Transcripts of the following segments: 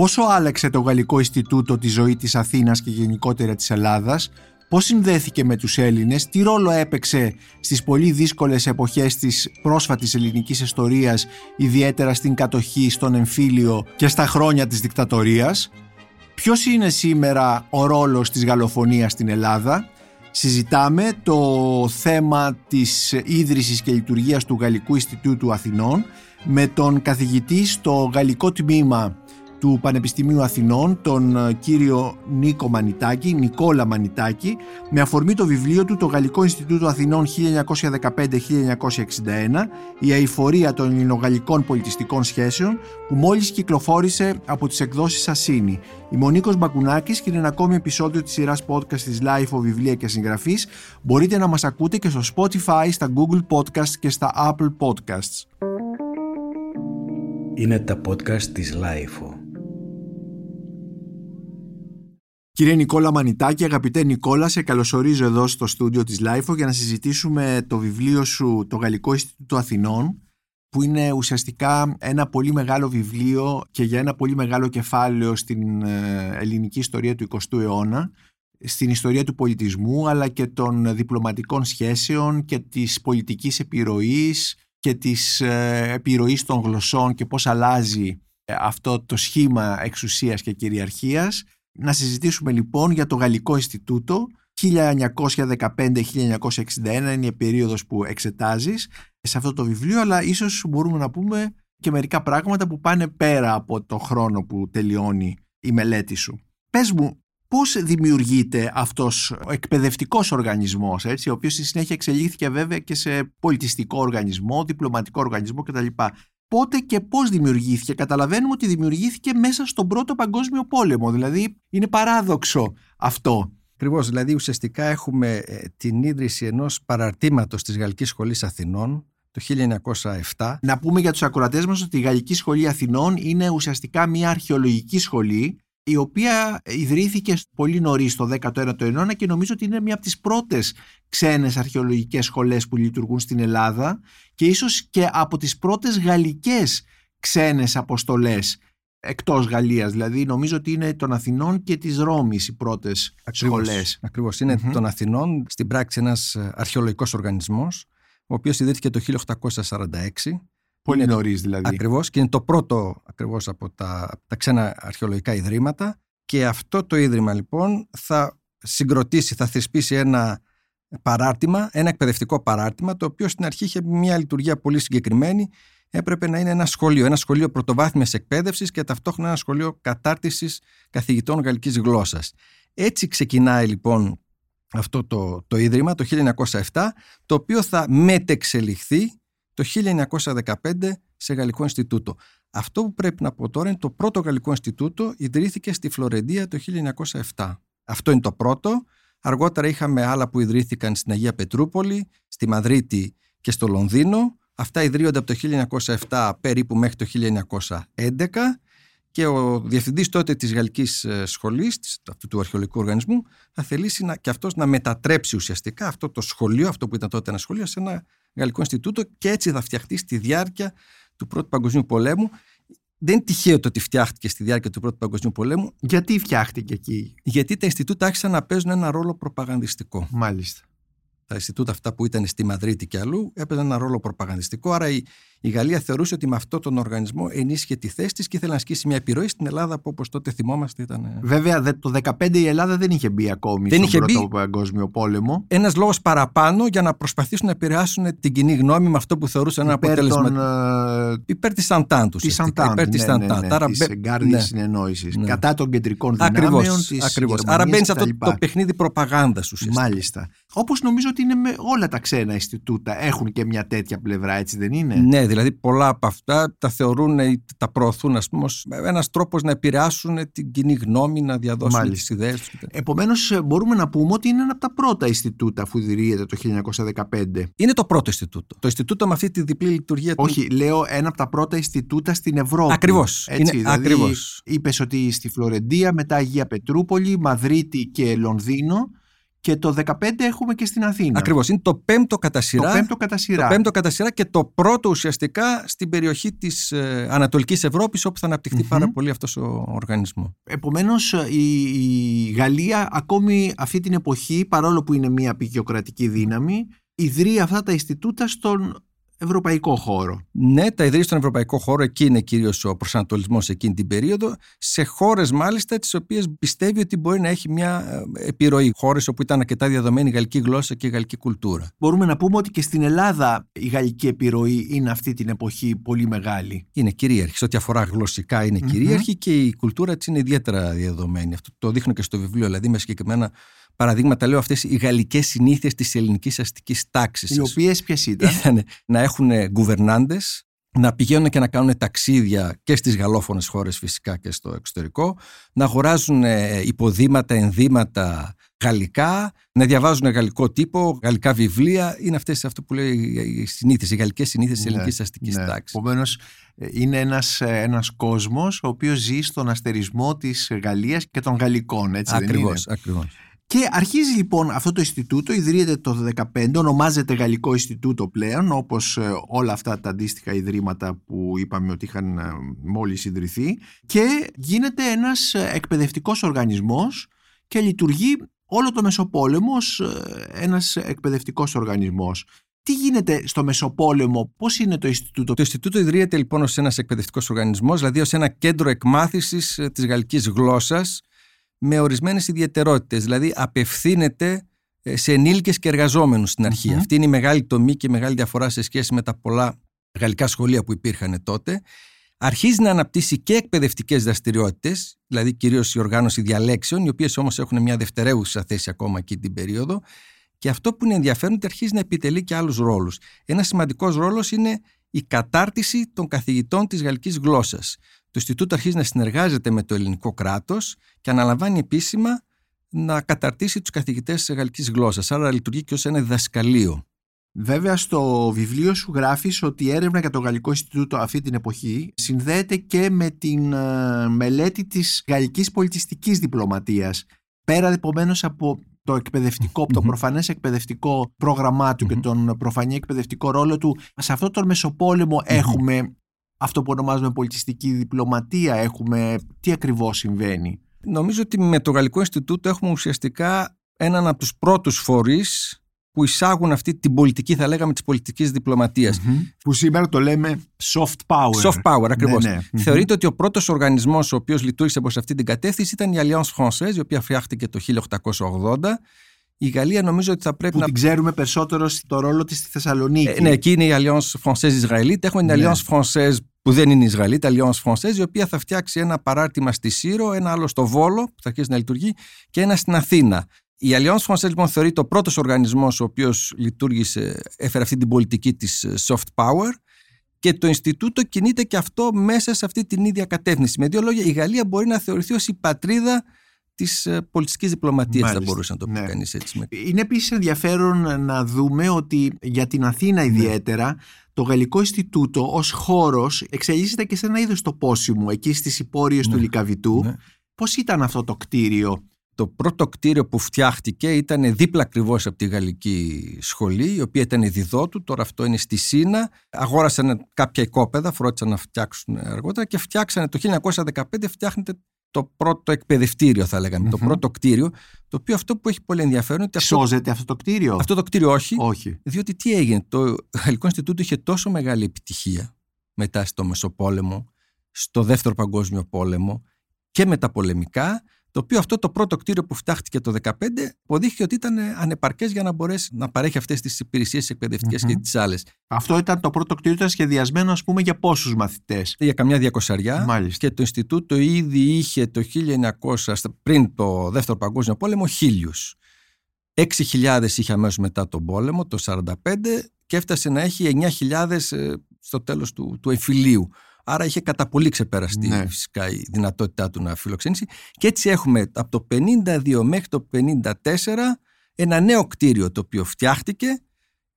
Πόσο άλλαξε το Γαλλικό Ινστιτούτο τη ζωή της Αθήνας και γενικότερα της Ελλάδας, πώς συνδέθηκε με τους Έλληνες, τι ρόλο έπαιξε στις πολύ δύσκολες εποχές της πρόσφατης ελληνικής ιστορίας, ιδιαίτερα στην κατοχή, στον εμφύλιο και στα χρόνια της δικτατορίας, ποιος είναι σήμερα ο ρόλος της γαλλοφωνίας στην Ελλάδα, συζητάμε το θέμα της ίδρυσης και λειτουργίας του Γαλλικού Ινστιτούτου Αθηνών με τον καθηγητή στο Γαλλικό Τμήμα του Πανεπιστημίου Αθηνών, τον ε, κύριο Νίκο Μανιτάκη, Νικόλα Μανιτάκη, με αφορμή το βιβλίο του «Το Γαλλικό Ινστιτούτο Αθηνών 1915-1961, η αηφορία των ελληνογαλλικών πολιτιστικών σχέσεων», που μόλις κυκλοφόρησε από τις εκδόσεις Ασίνη. Είμαι ο Νίκος Μπακουνάκης και είναι ένα ακόμη επεισόδιο της σειράς podcast της Life of Βιβλία και Συγγραφής. Μπορείτε να μας ακούτε και στο Spotify, στα Google Podcasts και στα Apple Podcasts. Είναι τα podcast της Life Κύριε Νικόλα Μανιτάκη, αγαπητέ Νικόλα, σε καλωσορίζω εδώ στο στούντιο της LIFO για να συζητήσουμε το βιβλίο σου «Το Γαλλικό Ινστιτούτο Αθηνών» που είναι ουσιαστικά ένα πολύ μεγάλο βιβλίο και για ένα πολύ μεγάλο κεφάλαιο στην ε, ελληνική ιστορία του 20ου αιώνα, στην ιστορία του πολιτισμού αλλά και των διπλωματικών σχέσεων και της πολιτικής επιρροής και της ε, επιρροής των γλωσσών και πώς αλλάζει ε, αυτό το σχήμα εξουσίας και κυριαρχίας να συζητήσουμε λοιπόν για το Γαλλικό Ινστιτούτο 1915-1961 είναι η περίοδος που εξετάζεις σε αυτό το βιβλίο αλλά ίσως μπορούμε να πούμε και μερικά πράγματα που πάνε πέρα από το χρόνο που τελειώνει η μελέτη σου. Πες μου, πώς δημιουργείται αυτός ο εκπαιδευτικός οργανισμός, έτσι, ο οποίος στη συνέχεια εξελίχθηκε βέβαια και σε πολιτιστικό οργανισμό, διπλωματικό οργανισμό κτλ πότε και πώς δημιουργήθηκε. Καταλαβαίνουμε ότι δημιουργήθηκε μέσα στον Πρώτο Παγκόσμιο Πόλεμο. Δηλαδή είναι παράδοξο αυτό. Ακριβώς, δηλαδή ουσιαστικά έχουμε ε, την ίδρυση ενός παραρτήματος της Γαλλικής Σχολής Αθηνών το 1907. Να πούμε για τους ακροατές μας ότι η Γαλλική Σχολή Αθηνών είναι ουσιαστικά μια αρχαιολογική σχολή η οποία ιδρύθηκε πολύ νωρίς το 19ο αιώνα και νομίζω ότι είναι μια από τις πρώτες ξένες αρχαιολογικές σχολές που λειτουργούν στην Ελλάδα και ίσως και από τις πρώτες γαλλικές ξένες αποστολές εκτός Γαλλίας. Δηλαδή νομίζω ότι είναι των Αθηνών και της Ρώμης οι πρώτες ακριβώς, σχολές. Ακριβώς. Είναι των Αθηνών στην πράξη ένας αρχαιολογικός οργανισμός ο οποίος ιδρύθηκε το 1846 Πολύ νωρίς δηλαδή. Ακριβώς και είναι το πρώτο ακριβώς από τα, τα ξένα αρχαιολογικά ιδρύματα. Και αυτό το ίδρυμα λοιπόν θα συγκροτήσει, θα θεσπίσει ένα παράρτημα, ένα εκπαιδευτικό παράρτημα, το οποίο στην αρχή είχε μια λειτουργία πολύ συγκεκριμένη. Έπρεπε να είναι ένα σχολείο, ένα σχολείο πρωτοβάθμιας εκπαίδευσης και ταυτόχρονα ένα σχολείο κατάρτισης καθηγητών γαλλικής γλώσσας. Έτσι ξεκινάει λοιπόν αυτό το, το ίδρυμα το 1907, το οποίο θα μετεξελιχθεί το 1915 σε Γαλλικό Ινστιτούτο. Αυτό που πρέπει να πω τώρα είναι το πρώτο Γαλλικό Ινστιτούτο ιδρύθηκε στη Φλωρεντία το 1907. Αυτό είναι το πρώτο. Αργότερα είχαμε άλλα που ιδρύθηκαν στην Αγία Πετρούπολη, στη Μαδρίτη και στο Λονδίνο. Αυτά ιδρύονται από το 1907 περίπου μέχρι το 1911 και ο διευθυντής τότε της Γαλλικής ε, Σχολής, αυτού του αρχαιολογικού οργανισμού, θα θελήσει να, και αυτός να μετατρέψει ουσιαστικά αυτό το σχολείο, αυτό που ήταν τότε ένα σχολείο, σε ένα Γαλλικό Ινστιτούτο και έτσι θα φτιαχτεί στη διάρκεια του Πρώτου Παγκοσμίου Πολέμου. Δεν είναι τυχαίο το ότι φτιάχτηκε στη διάρκεια του Πρώτου Παγκοσμίου Πολέμου. Γιατί φτιάχτηκε εκεί, Γιατί τα Ινστιτούτα άρχισαν να παίζουν ένα ρόλο προπαγανδιστικό. Μάλιστα. Τα Ινστιτούτα αυτά που ήταν στη Μαδρίτη και αλλού έπαιζαν ένα ρόλο προπαγανδιστικό. Άρα η, η Γαλλία θεωρούσε ότι με αυτόν τον οργανισμό ενίσχυε τη θέση της και ήθελε να ασκήσει μια επιρροή στην Ελλάδα που όπως τότε θυμόμαστε ήταν. Ε, Βέβαια το 2015 η Ελλάδα δεν είχε μπει ακόμη δεν στον είχε Πρώτο Παγκόσμιο Πόλεμο. Ένας λόγος παραπάνω για να προσπαθήσουν να επηρεάσουν την κοινή γνώμη με αυτό που θεωρούσαν ένα αποτέλεσμα. Των, uh, υπέρ της Αντάντου. Της Αντάντου. Υπέρ της ναι, ναι, ναι, της εγκάρδια ναι. συνεννόησης. Ναι. Κατά των κεντρικών δυνάμεων Ακριβώς. Άρα μπαίνει σε αυτό το παιχνίδι προπαγάνδας ουσιαστικά. Μάλιστα. Όπως νομίζω ότι είναι με όλα τα ξένα Ινστιτούτα έχουν και μια τέτοια πλευρά, έτσι δεν είναι; Ναι, δηλαδή πολλά από αυτά τα θεωρούν ή τα προωθούν, ας πούμε, ένας τρόπος να επηρεάσουν την κοινή γνώμη, να διαδώσουν τις ιδέες τους. Επομένως, μπορούμε να πούμε ότι είναι ένα από τα πρώτα Ινστιτούτα αφού ιδρύεται το 1915. Είναι το πρώτο Ινστιτούτο. Το Ινστιτούτο με αυτή τη διπλή λειτουργία. Όχι, του... λέω ένα από τα πρώτα Ινστιτούτα στην Ευρώπη. Ακριβώς. Δηλαδή, ακριβώς. Είπες ότι στη Φλωρεντία, μετά Αγία Πετρούπολη, Μαδρίτη και Λονδίνο και το 15 έχουμε και στην Αθήνα. Ακριβώς, είναι το πέμπτο κατά σειρά. Το πέμπτο κατά σειρά. Το πέμπτο κατά σειρά και το πρώτο ουσιαστικά στην περιοχή της ε, Ανατολικής Ευρώπης όπου θα αναπτυχθει πάρα πολύ αυτός ο οργανισμός. Επομένως η, η Γαλλία ακόμη αυτή την εποχή παρόλο που είναι μια πικιοκρατική δύναμη ιδρύει αυτά τα Ινστιτούτα στον ευρωπαϊκό χώρο. Ναι, τα ιδρύει στον ευρωπαϊκό χώρο, εκεί είναι κυρίως ο προσανατολισμός εκείνη την περίοδο, σε χώρες μάλιστα τις οποίες πιστεύει ότι μπορεί να έχει μια ε, επιρροή. Χώρες όπου ήταν αρκετά διαδομένη η γαλλική γλώσσα και η γαλλική κουλτούρα. Μπορούμε να πούμε ότι και στην Ελλάδα η γαλλική επιρροή είναι αυτή την εποχή πολύ μεγάλη. Είναι κυρίαρχη. Σε ό,τι αφορά γλωσσικά είναι κυρίαρχη και η κουλτούρα της είναι ιδιαίτερα διαδομένη. Αυτό το δείχνω και στο βιβλίο, δηλαδή με συγκεκριμένα παραδείγματα, λέω αυτές οι γαλλικές συνήθειες της ελληνικής αστικής τάξης. Οι οποίες ποιες ήταν; ήταν. να έχουν γκουβερνάντες, να πηγαίνουν και να κάνουν ταξίδια και στις γαλλόφωνες χώρες φυσικά και στο εξωτερικό, να αγοράζουν ε, υποδήματα, ενδύματα γαλλικά, να διαβάζουν γαλλικό τύπο, γαλλικά βιβλία. Είναι αυτές αυτό που λέει οι συνήθειες, οι γαλλικές συνήθειες της ναι, ελληνικής αστικής ναι. τάξης. Επομένως, ε, είναι ένας, ε, ένας κόσμος ο οποίος ζει στον αστερισμό της Γαλλίας και των Γαλλικών, έτσι ακριβώς, δεν είναι; Ακριβώς. Και αρχίζει λοιπόν αυτό το Ινστιτούτο, ιδρύεται το 2015, ονομάζεται Γαλλικό Ινστιτούτο πλέον, όπως ε, όλα αυτά τα αντίστοιχα ιδρύματα που είπαμε ότι είχαν ε, μόλις ιδρυθεί και γίνεται ένας ε, εκπαιδευτικός οργανισμός και λειτουργεί όλο το Μεσοπόλεμο ως ένας εκπαιδευτικός οργανισμός. Τι γίνεται στο Μεσοπόλεμο, πώς είναι το Ινστιτούτο; Το Ινστιτούτο ιδρύεται λοιπόν ως ένας εκπαιδευτικός οργανισμός, δηλαδή ως ένα κέντρο εκμάθησης της γαλλικής γλώσσας, με ορισμένες ιδιαιτερότητες, δηλαδή απευθύνεται ε, σε ενήλικες και εργαζόμενους στην αρχη Αυτή είναι η μεγάλη τομή και η μεγάλη διαφορά σε σχέση με τα πολλά γαλλικά σχολεία που υπήρχαν τότε. Αρχίζει να αναπτύσσει και εκπαιδευτικές δραστηριότητες, δηλαδή κυρίως η οργάνωση διαλέξεων, οι οποίες όμως έχουν μια δευτερεύουσα θέση ακόμα εκεί την περίοδο. Και αυτό που είναι ενδιαφέρον είναι ότι αρχίζει να επιτελεί και άλλους ρόλους. Ένας σημαντικός ρόλος είναι η κατάρτιση των καθηγητών της γαλλικής γλώσσας το Ινστιτούτο αρχίζει να συνεργάζεται με το ελληνικό κράτος και αναλαμβάνει επίσημα να καταρτήσει τους καθηγητές της γαλλικής γλώσσας. Άρα λειτουργεί και ως ένα διδασκαλείο. Βέβαια στο βιβλίο σου γράφεις ότι η έρευνα για το Γαλλικό Ινστιτούτο αυτή την εποχή συνδέεται και με την ε, μελέτη της γαλλικής πολιτιστικής διπλωματίας. Πέρα επομένως από το εκπαιδευτικό, το προφανές εκπαιδευτικό πρόγραμμά του και τον προφανή εκπαιδευτικό ρόλο του, σε αυτό τον Μεσοπόλεμο έχουμε αυτό που ονομάζουμε πολιτιστική διπλωματία έχουμε, τι ακριβώς συμβαίνει; Νομίζω ότι με το Γαλλικό Ινστιτούτο έχουμε ουσιαστικά έναν από τους πρώτους φορείς που εισάγουν αυτή την πολιτική, θα λέγαμε, της πολιτικής Που σήμερα το λέμε soft power. Soft power, ακριβώς. Ναι, ναι. Θεωρείται ότι ο πρώτος οργανισμός ο οποίος λειτουργήσε προς αυτή την κατεύθυνση ήταν η Alliance Française, η οποία φτιάχτηκε το 1880 η Γαλλία νομίζω ότι θα πρέπει που να. την ξέρουμε περισσότερο στο ρόλο της στη Θεσσαλονίκη. Ε, ναι, εκεί είναι η Alliance Française Ισραηλίτ. Έχουμε την ναι. Alliance Française που δεν είναι Ισραηλίτ, Alliance Française, η οποία θα φτιάξει ένα παράρτημα στη Σύρο, ένα άλλο στο Βόλο, που θα αρχίσει να λειτουργεί, και ένα στην Αθήνα. Η Alliance Française λοιπόν θεωρείται ο πρώτος οργανισμός ο οποίος λειτουργήσε, έφερε αυτή την πολιτική της ε, soft power. Και το Ινστιτούτο κινείται και αυτό μέσα σε αυτή την ίδια κατεύθυνση. Με δύο λόγια, η Γαλλία μπορεί να θεωρηθεί ως η πατρίδα της ε, πολιτική διπλωματίας, θα μπορούσε να το πει ναι. κανείς έτσι. Είναι επίσης ενδιαφέρον να δούμε ότι για την Αθήνα ναι. ιδιαίτερα το Γαλλικό Ινστιτούτο ως χώρος εξελίσσεται και σε ένα είδος τοπόσιμου εκεί στις υπόρειες του ναι. Λικαβητού. Ναι. Πώς ήταν αυτό το κτίριο, το πρώτο κτίριο που φτιάχτηκε ήταν δίπλα ακριβώς από τη Γαλλική Σχολή, η οποία ήταν διδότου. Τώρα αυτό είναι στη Σίνα. Αγόρασαν κάποια οικόπεδα, φρόντισαν να φτιάξουν αργότερα και φτιάξανε το 1915 φτιάχνεται το πρώτο εκπαιδευτήριο, θα λέγαμε, το πρώτο κτίριο, το οποίο αυτό που έχει πολύ ενδιαφέρον. Ότι αυτό, Σώζεται αυτό το κτίριο; Αυτό το κτίριο όχι. όχι. Διότι τι έγινε, το Γαλλικό Ινστιτούτο είχε τόσο μεγάλη επιτυχία μετά στο Μεσοπόλεμο, στο Δεύτερο Παγκόσμιο Πόλεμο και με τα πολεμικά, το οποίο αυτό το πρώτο κτίριο που φτιάχτηκε το 2015 αποδείχθηκε ότι ήταν ανεπαρκές για να μπορέσει να παρέχει αυτές τις υπηρεσίες εκπαιδευτικές mm-hmm. και τις άλλες. Αυτό ήταν το πρώτο κτίριο, ήταν σχεδιασμένο, ας πούμε, για πόσους μαθητές; Για καμιά διακοσαριά. Μάλιστα. Και το Ινστιτούτο ήδη είχε το 1900, πριν το Δεύτερο Παγκόσμιο Πόλεμο, χίλιους. 6.000 είχε αμέσως μετά τον πόλεμο, το 1945, και έφτασε να έχει 9.000 ε, στο τέλος του, του εφηλίου. Άρα είχε κατά πολύ ξεπεραστεί ναι. φυσικά η δυνατότητά του να φιλοξενήσει. Και έτσι έχουμε από το 52 μέχρι το 54 ένα νέο κτίριο το οποίο φτιάχτηκε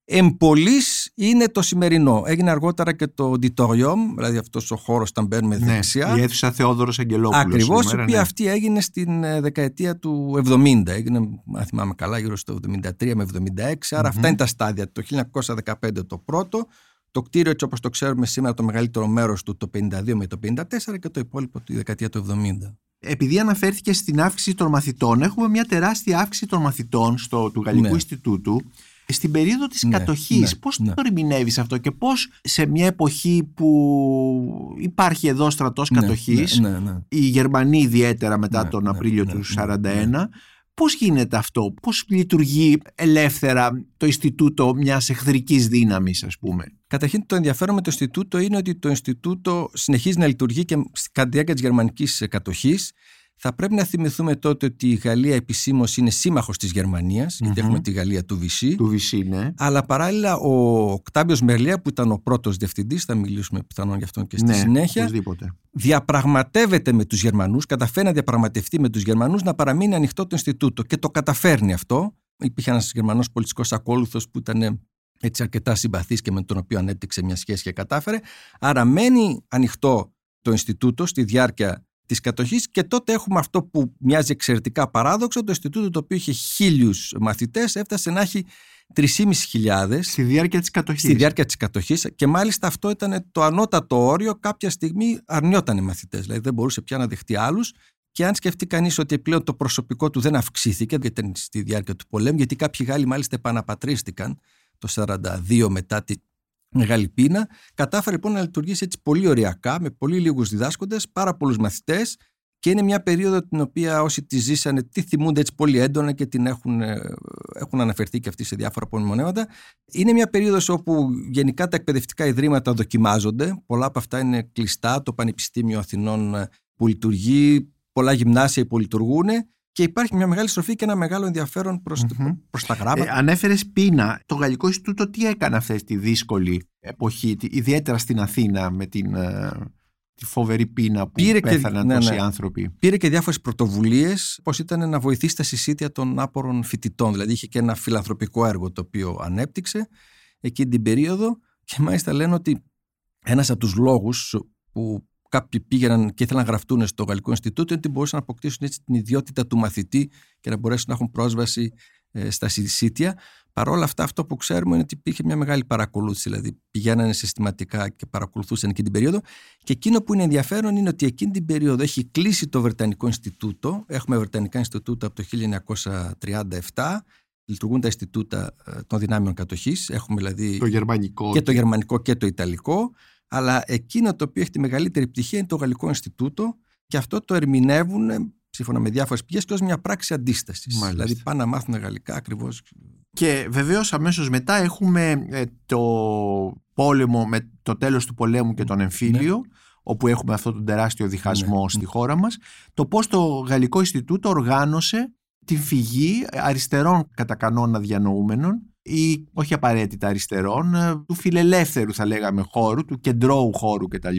Εμπολής είναι το σημερινό. Έγινε αργότερα και το auditorium, δηλαδή αυτός ο χώρος όταν μπαίνουμε ναι, δεξιά. Η αίθουσα Θεόδωρος Αγγελόπουλος. Ακριβώς, σήμερα, η οποία ναι. αυτή έγινε στην ε, δεκαετία του 70. Έγινε, αν θυμάμαι καλά, γύρω στο 73 με 76. αρα αυτά είναι τα στάδια. Το 1915 το πρώτο, το κτίριο έτσι όπως το ξέρουμε σήμερα το μεγαλύτερο μέρος του το 52 με το 54 και το υπόλοιπο τη δεκαετία του 70. Επειδή αναφέρθηκε στην αύξηση των μαθητών, έχουμε μια τεράστια αύξηση των μαθητών στο, του Γαλλικού Ναι. Ινστιτούτου στην περίοδο της Ναι, κατοχής. ναι, πώς ναι. το ερμηνεύεις αυτό και πώς σε μια εποχή που υπάρχει εδώ στρατός Ναι, κατοχής, Ναι, ναι, ναι. οι Γερμανοί ιδιαίτερα μετά Ναι, τον ναι, Απρίλιο ναι, του ναι, 41, ναι. Πώς γίνεται αυτό, πώς λειτουργεί ελεύθερα το Ινστιτούτο μιας εχθρικής δύναμης ας πούμε; Καταρχήν το ενδιαφέρον με το Ινστιτούτο είναι ότι το Ινστιτούτο συνεχίζει να λειτουργεί και κατά τη διάρκεια της γερμανικής κατοχής. Θα πρέπει να θυμηθούμε τότε ότι η Γαλλία επισήμως είναι σύμμαχος της γερμανιας γιατί Μμμ. έχουμε τη Γαλλία του Βυσί. Του Βυσί, ναι. Αλλά παράλληλα ο Οκτάβιος Μερλία που ήταν ο πρώτος διευθυντής, θα μιλήσουμε πιθανόν γι' αυτόν και στη ναι, συνέχεια, οπωσδήποτε. διαπραγματεύεται με τους Γερμανούς, καταφέρει να διαπραγματευτεί με τους Γερμανούς να παραμείνει ανοιχτό το Ινστιτούτο και το καταφέρνει αυτό. Υπήρχε ένας Γερμανός πολιτικός ακόλουθος που ήταν έτσι αρκετά συμπαθής και με τον οποίο ανέπτυξε μια σχέση και κατάφερε. Άρα μένει ανοιχτό το Ινστιτούτο στη διάρκεια της κατοχής και τότε έχουμε αυτό που μοιάζει εξαιρετικά παράδοξο, το Ινστιτούτο το οποίο είχε χίλιους μαθητές έφτασε να έχει 3.500 Στη διάρκεια της κατοχής. στη διάρκεια της κατοχής και μάλιστα αυτό ήταν το ανώτατο όριο κάποια στιγμή αρνιόταν οι μαθητές δηλαδή δεν μπορούσε πια να δεχτεί άλλους και αν σκεφτεί κανείς ότι πλέον το προσωπικό του δεν αυξήθηκε γιατί ήταν στη διάρκεια του πολέμου γιατί κάποιοι Γάλλοι μάλιστα επαναπατρίστηκαν το 42 μετά τη Μεγάλη Πείνα κατάφερε λοιπόν να λειτουργήσει έτσι πολύ ωριακά με πολύ λίγους διδάσκοντες, πάρα πολλούς μαθητές και είναι μια περίοδο την οποία όσοι τη ζήσανε τη θυμούνται έτσι πολύ έντονα και την έχουν, ε, έχουν αναφερθεί και αυτοί σε διάφορα απομνημονέματα. Είναι μια περίοδος όπου γενικά τα εκπαιδευτικά ιδρύματα δοκιμάζονται. Πολλά από αυτά είναι κλειστά. Το Πανεπιστήμιο Αθηνών ε, που λειτουργεί, πολλά γυμνάσια που λειτουργούν και υπάρχει μια μεγάλη στροφή και ένα μεγάλο ενδιαφέρον προς, Μμμ. προς τα γράμματα. Ε, Ανέφερες πείνα. Το Γαλλικό Ινστιτούτο τι έκανε αυτή τη δύσκολη εποχή, τη- ιδιαίτερα στην Αθήνα με την, ε, τη φοβερή πείνα που Πήρε και- πέθαναν ναι, τόσοι ναι. άνθρωποι; Πήρε και διάφορες πρωτοβουλίες, πώς ήταν να βοηθήσει τα συσίτια των άπορων φοιτητών. Δηλαδή, είχε και ένα φιλανθρωπικό έργο το οποίο ανέπτυξε εκείνη την περίοδο. Και μάλιστα λένε ότι ένας από τους λόγους που κάποιοι πήγαιναν και ήθελαν να γραφτούν στο Γαλλικό Ινστιτούτο είναι ότι μπορούσαν να αποκτήσουν έτσι την ιδιότητα του μαθητή και να μπορέσουν να έχουν πρόσβαση ε, στα συσίτια. Παρ' όλα αυτά, αυτό που ξέρουμε είναι ότι υπήρχε μια μεγάλη παρακολούθηση. Δηλαδή, πηγαίνανε συστηματικά και παρακολουθούσαν εκείνη την περίοδο. Και εκείνο που είναι ενδιαφέρον είναι ότι εκείνη την περίοδο έχει κλείσει το Βρετανικό Ινστιτούτο. Έχουμε Βρετανικά Ινστιτούτα από το 1937. Λειτουργούν τα Ινστιτούτα ε, των δυνάμεων κατοχής. Έχουμε δηλαδή Το γερμανικό. και το γερμανικό και το ιταλικό. Αλλά εκείνο το οποίο έχει τη μεγαλύτερη πτυχία είναι το Γαλλικό Ινστιτούτο και αυτό το ερμηνεύουν ε, σύμφωνα με διάφορες πηγές και ως μια πράξη αντίστασης. Μάλιστα. Δηλαδή πάνε να μάθουν γαλλικά ακριβώς. Και βεβαίως αμέσως μετά έχουμε ε, το πόλεμο με το τέλος του πολέμου και τον εμφύλιο όπου έχουμε αυτό τον τεράστιο διχασμό Ναι. στη χώρα μας το πώς το Γαλλικό Ινστιτούτο οργάνωσε την φυγή αριστερών κατά κανόνα διανοούμενων ή όχι απαραίτητα αριστερών, ε, του φιλελεύθερου θα λέγαμε χώρου, του κεντρώου χώρου κτλ.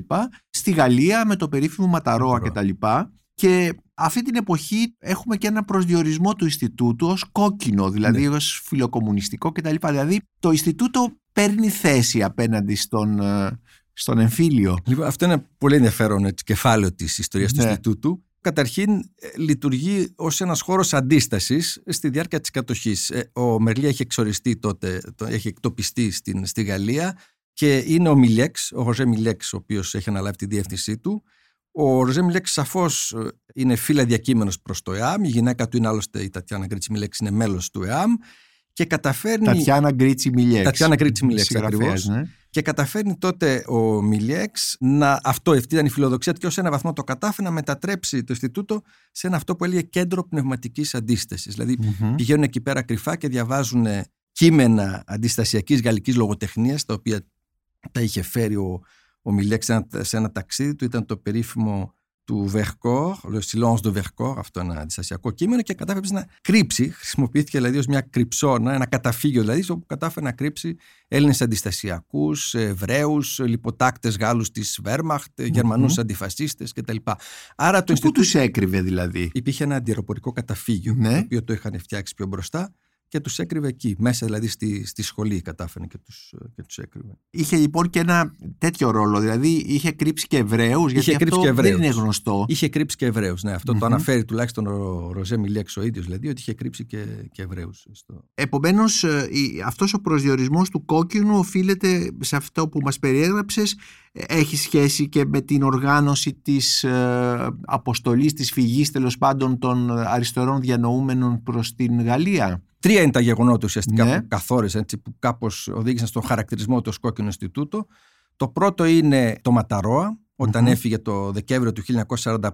Στη Γαλλία με το περίφημο Ματαρόα Ματαρόα. κτλ. Και αυτή την εποχή έχουμε και ένα προσδιορισμό του Ινστιτούτου ως κόκκινο, δηλαδή Ναι. ως φιλοκομμουνιστικό κτλ. Δηλαδή το Ινστιτούτο παίρνει θέση απέναντι στον, ε, στον εμφύλιο. Λοιπόν, αυτό είναι πολύ ενδιαφέρον έτσι, κεφάλαιο της ιστορίας του Ναι. Ινστιτούτου. Καταρχήν, ε, λειτουργεί ως ένας χώρος αντίστασης στη διάρκεια της κατοχής. Ο Μερλία έχει εξοριστεί τότε, το- έχει εκτοπιστεί στην, στη Γαλλία και είναι ο Μιλέξ, ο Ροζέ Μιλέξ, ο οποίος έχει αναλάβει τη διεύθυνσή του. Ο Ροζέ Μιλέξ σαφώς είναι φύλλα διακείμενος προς το ΕΑΜ. Η γυναίκα του είναι άλλωστε η Τατιάνα Γκρίτσι Μιλέξ, είναι μέλος του ΕΑΜ και καταφέρνει. Τατιάνα Γκρίτσι Μιλιέξ. Τατιάνα Γκρίτσι Μιλιέξ, Συγγραφέας, ακριβώς. ναι. Και καταφέρνει τότε ο Μιλιέξ να. Αυτό αυτή ήταν η φιλοδοξία του και ως ένα βαθμό το κατάφερε να μετατρέψει το Ινστιτούτο σε ένα αυτό που έλεγε κέντρο πνευματικής αντίστασης. Δηλαδή Μμμ. πηγαίνουν εκεί πέρα κρυφά και διαβάζουν κείμενα αντιστασιακής γαλλικής λογοτεχνίας, τα οποία τα είχε φέρει ο, ο Μιλιέξ σε ένα, σε ένα ταξίδι του. Ήταν το περίφημο του Vercors, Le Silence de Vercors, αυτό ένα αντιστασιακό κείμενο και κατάφερε να κρύψει. Χρησιμοποιήθηκε δηλαδή ως μια κρυψώνα, ένα καταφύγιο δηλαδή, όπου κατάφερε να κρύψει Έλληνες αντιστασιακούς, Εβραίους, λιποτάκτες Γάλλους της Βέρμαχτ, Γερμανούς αντιφασίστες κτλ. Άρα το Πού Ινστιτούτο τους έκρυβε δηλαδή; υπήρχε ένα αντιεροπορικό καταφύγιο, Ναι. το οποίο το είχαν φτιάξει πιο μπροστά και τους έκρυβε εκεί. Μέσα δηλαδή στη, στη σχολή κατάφερε και τους, και τους έκρυβε. Είχε λοιπόν και ένα τέτοιο ρόλο, δηλαδή είχε κρύψει και Εβραίους, γιατί είχε αυτό και δεν είναι γνωστό. Είχε κρύψει και Εβραίους. Ναι, αυτό το αναφέρει τουλάχιστον ο Ροζέ Μιλέξ ο ίδιο, δηλαδή ότι είχε κρύψει και, και Εβραίους. Στο... Επομένως, ε, αυτός ο προσδιορισμός του κόκκινου οφείλεται σε αυτό που μας περιέγραψες, έχει σχέση και με την οργάνωση της ε, αποστολής, της φυγής τέλος πάντων των αριστερών διανοούμενων προς την Γαλλία. Τρία είναι τα γεγονότα ουσιαστικά ναι. που καθόρισαν, που κάπως οδήγησαν στον χαρακτηρισμό του ως κόκκινο Ινστιτούτο. Το πρώτο είναι το Ματαρόα, όταν έφυγε το Δεκέμβριο του 1945,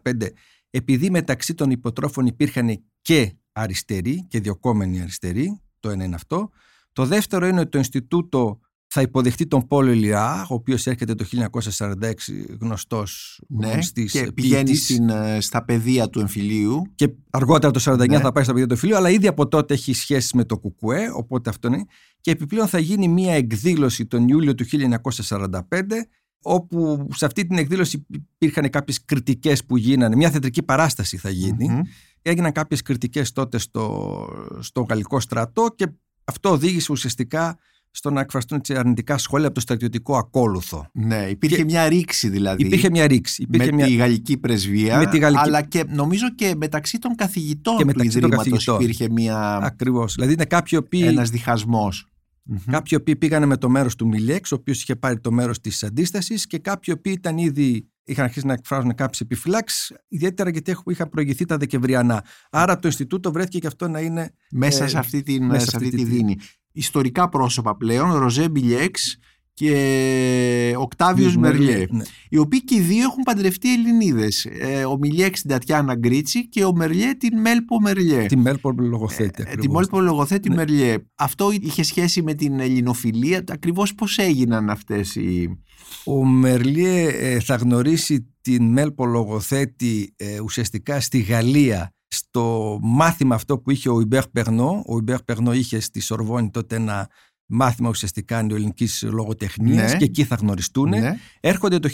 επειδή μεταξύ των υποτρόφων υπήρχαν και αριστεροί και διοκόμενοι αριστεροί, το ένα είναι αυτό. Το δεύτερο είναι ότι το Ινστιτούτο θα υποδεχτεί τον Πόλο Ηλιά, ο οποίος έρχεται το 1946 γνωστός ναι, και πηγαίνει στην, ε, στα παιδεία του εμφυλίου. Και αργότερα το 1949 ναι. θα πάει στα παιδεία του εμφυλίου, αλλά ήδη από τότε έχει σχέσεις με το Κουκουέ, οπότε αυτό είναι. Και επιπλέον θα γίνει μια εκδήλωση τον Ιούλιο του 1945, όπου σε αυτή την εκδήλωση υπήρχαν κάποιες κριτικές που γίνανε, μια θεατρική παράσταση θα γίνει. Mm-hmm. Έγιναν κάποιες κριτικές τότε στο, στο γαλλικό στρατό και αυτό οδήγησε ουσιαστικά στο να εκφραστούν έτσι αρνητικά σχόλια από το στρατιωτικό ακόλουθο. Ναι, υπήρχε μια ρήξη δηλαδή. Υπήρχε μια ρήξη. Υπήρχε με μια... τη γαλλική πρεσβεία, με τη γαλλική... αλλά και νομίζω και μεταξύ των καθηγητών και του Ιδρύματος υπήρχε μια... Ακριβώς. Δηλαδή είναι κάποιοι οποίοι... Ένας διχασμός. Κάποιοι οποίοι πήγανε με το μέρος του Μιλέξ, ο οποίος είχε πάρει το μέρος της αντίστασης και κάποιοι οποίοι ήταν ήδη είχαν αρχίσει να εκφράζουν κάποιες επιφυλάξεις, ιδιαίτερα γιατί είχαν προηγηθεί τα Δεκεμβριανά. Άρα το Ινστιτούτο βρέθηκε και αυτό να είναι. Μέσα ε, σε αυτή, την, μέσα σε αυτή, τη δίνη ιστορικά πρόσωπα πλέον, Ροζέ Μπιλιέξ και Οκτάβιος Μερλιέ, ναι. οι οποίοι και οι δύο έχουν παντρευτεί Ελληνίδες. Ε, ο Μιλιέξ την Τατιάνα Γκρίτσι και ο Μερλιέ την Μέλπο Μερλιέ. Τη Μέλπο λογοθέτη. Ε, τη Μέλπο λογοθέτη ναι. Μερλιέ. Αυτό είχε σχέση με την ελληνοφιλία. Ακριβώς πώς έγιναν αυτές οι... Ο Μερλιέ ε, θα γνωρίσει την Μέλπο λογοθέτη ε, ουσιαστικά στη Γαλλία στο μάθημα αυτό που είχε ο Ιμπέρ Περνό. Ο Ιμπέρ Περνό είχε στη Σορβόνη τότε ένα μάθημα ουσιαστικά νεοελληνικής λογοτεχνίας ναι. και εκεί θα γνωριστούν. Ναι. Έρχονται το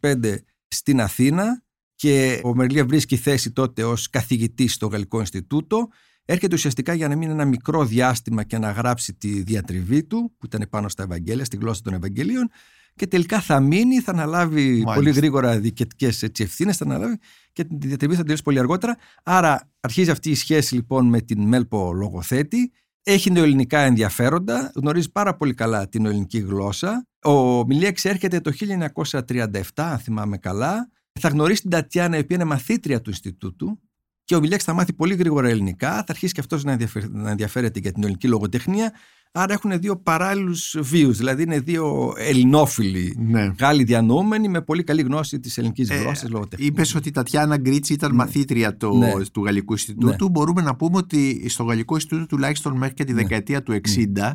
1925 στην Αθήνα και ο Μερλία βρίσκει θέση τότε ως καθηγητής στο Γαλλικό Ινστιτούτο. Έρχεται ουσιαστικά για να μείνει ένα μικρό διάστημα και να γράψει τη διατριβή του, που ήταν πάνω στα Ευαγγέλια, στη γλώσσα των Ευαγγελίων, και τελικά θα μείνει, θα αναλάβει Μάλιστα. πολύ γρήγορα διοικητικές ευθύνες, θα αναλάβει και τη διατριβή θα τελειώσει πολύ αργότερα. Άρα αρχίζει αυτή η σχέση λοιπόν με την Μέλπο λογοθέτη. Έχει νεοελληνικά ενδιαφέροντα, γνωρίζει πάρα πολύ καλά την ελληνική γλώσσα. Ο Μιλίαξ έρχεται το 1937, αν θυμάμαι καλά. Θα γνωρίσει την Τατιάνα, η οποία είναι μαθήτρια του Ινστιτούτου. Και ο Μιλίαξ θα μάθει πολύ γρήγορα ελληνικά. Θα αρχίσει και αυτός να, να ενδιαφέρεται για την ελληνική λογοτεχνία. Άρα έχουν δύο παράλληλους βίου. Δηλαδή είναι δύο ελληνόφιλοι ναι. Γάλλοι διανοούμενοι με πολύ καλή γνώση της ελληνικής ε, γλώσσας Είπες ότι η Τατιάνα Γκρίτσι ήταν ναι. μαθήτρια το, ναι. του Γαλλικού Ινστιτούτου. Ναι. Μπορούμε να πούμε ότι στο Γαλλικό Ινστιτούτο τουλάχιστον μέχρι και τη ναι. δεκαετία του 60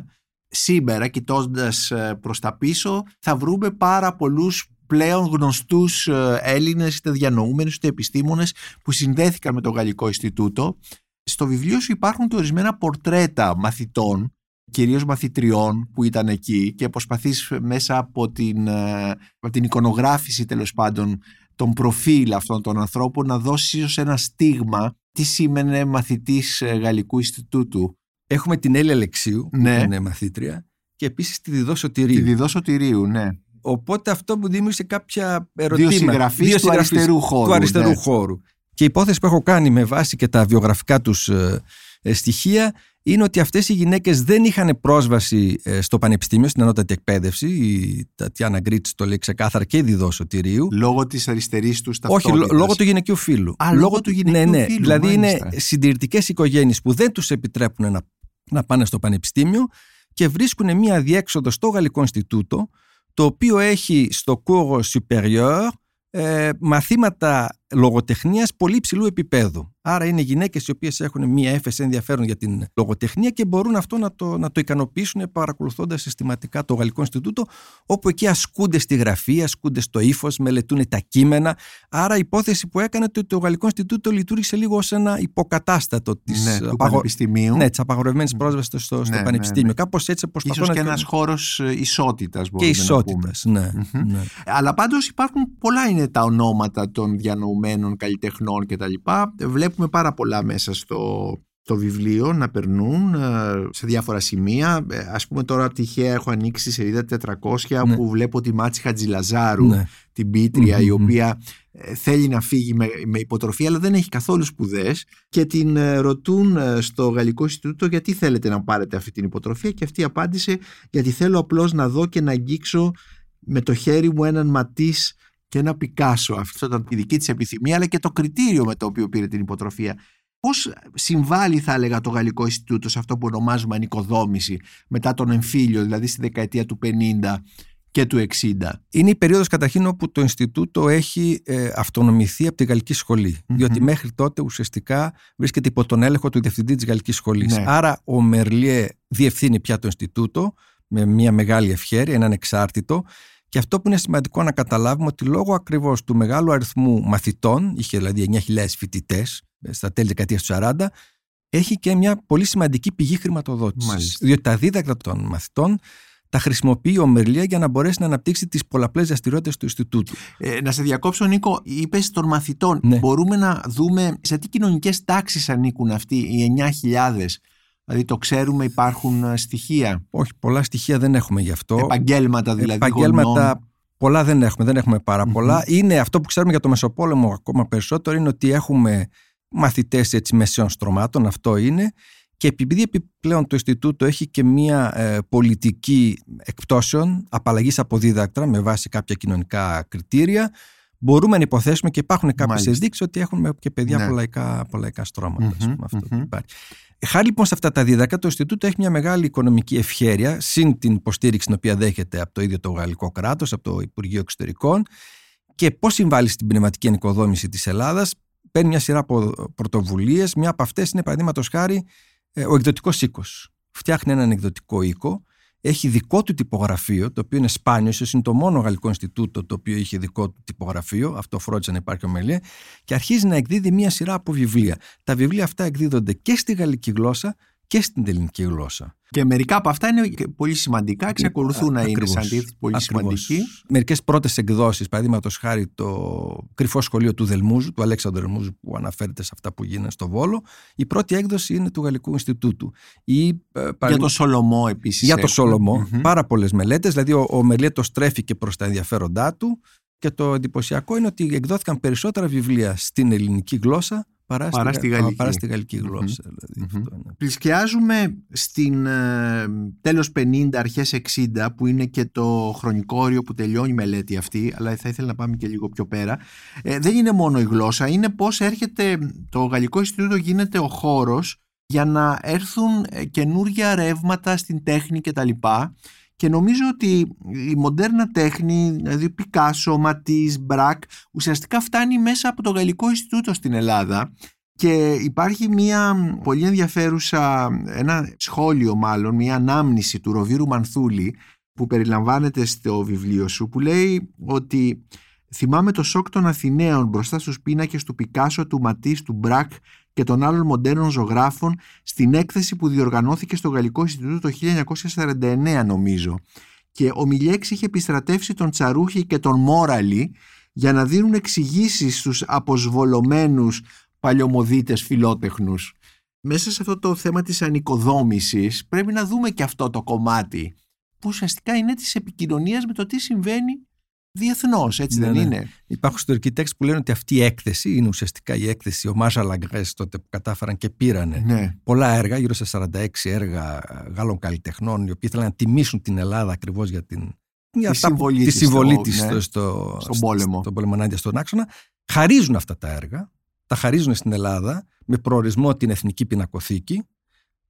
σήμερα κοιτώντας ε, προς τα πίσω θα βρούμε πάρα πολλούς πλέον γνωστούς ε, Έλληνες είτε διανοούμενους είτε επιστήμονες που συνδέθηκαν με το Γαλλικό Ινστιτούτο. Στο βιβλίο σου υπάρχουν και ορισμένα πορτρέτα μαθητών κυρίως μαθητριών που ήταν εκεί και προσπαθείς μέσα από την, ε, από την εικονογράφηση τέλος πάντων των προφίλ αυτών των ανθρώπων να δώσεις ίσως ένα στίγμα τι σήμαινε μαθητής ε, Γαλλικού Ινστιτούτου. Έχουμε την Έλλη Αλεξίου που ναι. είναι μαθήτρια και επίσης τη Διδό Σωτηρίου. Τη Διδό Σωτηρίου, ναι. Οπότε αυτό μου δημιούργησε κάποια ερωτήματα. Δύο συγγραφείς του αριστερού χώρου. Του αριστερού ναι. χώρου. Και η υπόθεση που έχω κάνει με βάση και τα βιογραφικά τους ε, στοιχεία είναι ότι αυτές οι γυναίκες δεν είχαν πρόσβαση ε, στο πανεπιστήμιο, στην ανώτατη εκπαίδευση. Η Τατιάνα Γκρίτς το λέει ξεκάθαρα και η Διδό Σωτηρίου. Λόγω της αριστερής τους ταυτότητας. Όχι, λόγω του γυναικείου φίλου. Α, λόγω του γυναικείου ναι, ναι. φύλου. Δηλαδή είναι συντηρητικές οικογένειες που δεν τους επιτρέπουν να, να πάνε στο πανεπιστήμιο και βρίσκουν μία διέξοδο στο Γαλλικό Ινστιτούτο, το οποίο έχει στο Cours Supérieur ε, μαθήματα λογοτεχνίας πολύ υψηλού επίπεδου. Άρα είναι γυναίκες οι οποίες έχουν μία έφεση ενδιαφέρον για την λογοτεχνία και μπορούν αυτό να το, να το ικανοποιήσουν παρακολουθώντας συστηματικά το Γαλλικό Ινστιτούτο, όπου εκεί ασκούνται στη γραφή, ασκούνται στο ύφος, μελετούν τα κείμενα. Άρα η υπόθεση που έκανε ότι το Γαλλικό Ινστιτούτο λειτουργήσε λίγο ως ένα υποκατάστατο της ναι, Πανεπιστημίου. Ναι, της απαγορευμένης πρόσβασης στο, στο, ναι, Πανεπιστήμιο. Ναι, ναι. Κάπως έτσι προσπαθώ Ίσως και ένας χώρος ισότητας, Και ισότητας, ναι, ναι. Αλλά πάντως υπάρχουν πολλά είναι τα ονόματα των διανοουμένων καλλιτεχνών κτλ. Βλέπουμε πάρα πολλά μέσα στο, το βιβλίο να περνούν ε, σε διάφορα σημεία. Ε, ας πούμε τώρα τυχαία έχω ανοίξει σελίδα 400 ναι. όπου βλέπω τη Μάτση Χατζηλαζάρου, ναι. την πιτρια η οποία ε, θέλει να φύγει με, με υποτροφία αλλά δεν έχει καθόλου σπουδές και την ρωτούν στο Γαλλικό Ινστιτούτο γιατί θέλετε να πάρετε αυτή την υποτροφία και αυτή απάντησε γιατί θέλω απλώς να δω και να αγγίξω με το χέρι μου έναν ματής και ένα Πικάσο. Αυτό ήταν η δική της επιθυμία αλλά και το κριτήριο με το οποίο πήρε την υποτροφία. Πώς συμβάλλει θα έλεγα το Γαλλικό Ινστιτούτο σε αυτό που ονομάζουμε ανοικοδόμηση μετά τον εμφύλιο, δηλαδή στη δεκαετία του 50 και του 60. Είναι η περίοδος καταρχήν όπου το Ινστιτούτο έχει ε, αυτονομηθεί από τη Γαλλική Διότι μέχρι τότε ουσιαστικά βρίσκεται υπό τον έλεγχο του Διευθυντή της Γαλλικής Σχολής. Ναι. Άρα ο Μερλιέ διευθύνει πια το Ινστιτούτο με μια μεγάλη ευχαίρεια, έναν εξάρτητο και αυτό που είναι σημαντικό να καταλάβουμε ότι λόγω ακριβώς του μεγάλου αριθμού μαθητών, είχε δηλαδή 9.000 φοιτητές στα τέλη δεκαετίας του 40, έχει και μια πολύ σημαντική πηγή χρηματοδότησης. Διότι τα δίδακτρα των μαθητών τα χρησιμοποιεί ο Μερλία για να μπορέσει να αναπτύξει τις πολλαπλές δραστηριότητες του Ινστιτούτου. Ε, να σε διακόψω, Νίκο, είπες των μαθητών. Ναι. Μπορούμε να δούμε σε τι κοινωνικές τάξεις ανήκουν αυτοί οι 9.000. Δηλαδή το ξέρουμε, υπάρχουν ε, στοιχεία. Όχι, πολλά στοιχεία δεν έχουμε γι' αυτό. Επαγγέλματα δηλαδή. Επαγγέλματα πολλά δεν έχουμε, δεν έχουμε πάρα πολλά. Είναι αυτό που ξέρουμε για το Μεσοπόλεμο ακόμα περισσότερο, είναι ότι έχουμε μαθητές έτσι μεσαίων στρωμάτων, αυτό είναι. Και επειδή επιπλέον το Ινστιτούτο έχει και μια ε, πολιτική εκπτώσεων, απαλλαγής από δίδακτρα με βάση κάποια κοινωνικά κριτήρια, μπορούμε να υποθέσουμε και υπάρχουν κάποιες ενδείξεις ότι έχουμε και παιδιά ναι. πολλαϊκά, πολλαϊκά στρώματα. Mm-hmm, αυτό mm-hmm. υπάρχει. Χάρη λοιπόν σε αυτά τα δίδακα, το Ινστιτούτο έχει μια μεγάλη οικονομική ευχέρεια, συν την υποστήριξη την οποία δέχεται από το ίδιο το γαλλικό κράτος, από το Υπουργείο Εξωτερικών. Και πώς συμβάλλει στην πνευματική ενοικοδόμηση της Ελλάδας, παίρνει μια σειρά από πρωτοβουλίες. Μια από αυτές είναι, παραδείγματος χάρη, ε, ο εκδοτικός οίκος. Φτιάχνει έναν εκδοτικό οίκο, έχει δικό του τυπογραφείο, το οποίο είναι σπάνιο, ίσως είναι το μόνο γαλλικό Ινστιτούτο το οποίο είχε δικό του τυπογραφείο, αυτό φρόντισε να υπάρχει ομιλία, και αρχίζει να εκδίδει μια σειρά από βιβλία. Τα βιβλία αυτά εκδίδονται και στη γαλλική γλώσσα και στην ελληνική γλώσσα. Και μερικά από αυτά είναι πολύ σημαντικά, εξακολουθούν να είναι σαν πολύ σημαντικοί. Μερικές πρώτες εκδόσεις, παραδείγματος χάρη το κρυφό σχολείο του Δελμούζου, του Αλέξανδρου Δελμούζου, που αναφέρεται σε αυτά που γίνανε στο Βόλο. Η πρώτη έκδοση είναι του Γαλλικού Ινστιτούτου. Ή, ε, Για το Σολομό επίσης. Για το σολομο Πάρα πολλές μελέτες. Δηλαδή, ο, ο Μελέτος στρέφηκε προς τα ενδιαφέροντά του. Και το εντυπωσιακό είναι ότι εκδόθηκαν περισσότερα βιβλία στην ελληνική γλώσσα παρά, παρά, στη, γαλλική. παρά στη γαλλική γλώσσα. Mm-hmm. Δηλαδή, mm-hmm. Πλησκιάζουμε στην ε, τέλος 50, αρχές 60 που είναι και το χρονικό όριο που τελειώνει η μελέτη αυτή αλλά θα ήθελα να πάμε και λίγο πιο πέρα. Ε, δεν είναι μόνο η γλώσσα, είναι πώς έρχεται το Γαλλικό Ινστιτούτο γίνεται ο χώρος για να έρθουν ε, καινούργια ρεύματα στην τέχνη κτλ. Και νομίζω ότι η μοντέρνα τέχνη, δηλαδή Πικάσο, Ματής, Μπρακ, ουσιαστικά φτάνει μέσα από το Γαλλικό Ινστιτούτο στην Ελλάδα. Και υπάρχει μια πολύ ενδιαφέρουσα, ένα σχόλιο μάλλον, μια ανάμνηση του Ροβίρου Μανθούλη που περιλαμβάνεται στο βιβλίο σου που λέει ότι θυμάμαι το σοκ των Αθηναίων μπροστά στους πίνακες του Πικάσο, του Ματής, του Μπρακ και των άλλων μοντέρνων ζωγράφων στην έκθεση που διοργανώθηκε στο Γαλλικό Ινστιτούτο το 1949 νομίζω. Και ο Μιλιέξ είχε επιστρατεύσει τον Τσαρούχη και τον Μόραλι για να δίνουν εξηγήσεις στους αποσβολωμένους παλιωμοδίτες φιλότεχνους. Μέσα σε αυτό το θέμα της ανοικοδόμησης πρέπει να δούμε και αυτό το κομμάτι που ουσιαστικά είναι της επικοινωνίας με το τι συμβαίνει διεθνώς, έτσι ναι, δεν ναι. είναι; Υπάρχουν ιστορικοί τέξτ που λένε ότι αυτή η έκθεση είναι ουσιαστικά η έκθεση ο Μάζα Λαγκρέ τότε που κατάφεραν και πήρανε ναι. πολλά έργα, γύρω σε 46 έργα Γάλλων καλλιτεχνών, οι οποίοι ήθελαν να τιμήσουν την Ελλάδα ακριβώς για την. Για τη συμβολή, τη συμβολή της στο, στο, στον πόλεμο. Στον πόλεμο ενάντια στον άξονα. Χαρίζουν αυτά τα έργα, τα χαρίζουν στην Ελλάδα με προορισμό την Εθνική Πινακοθήκη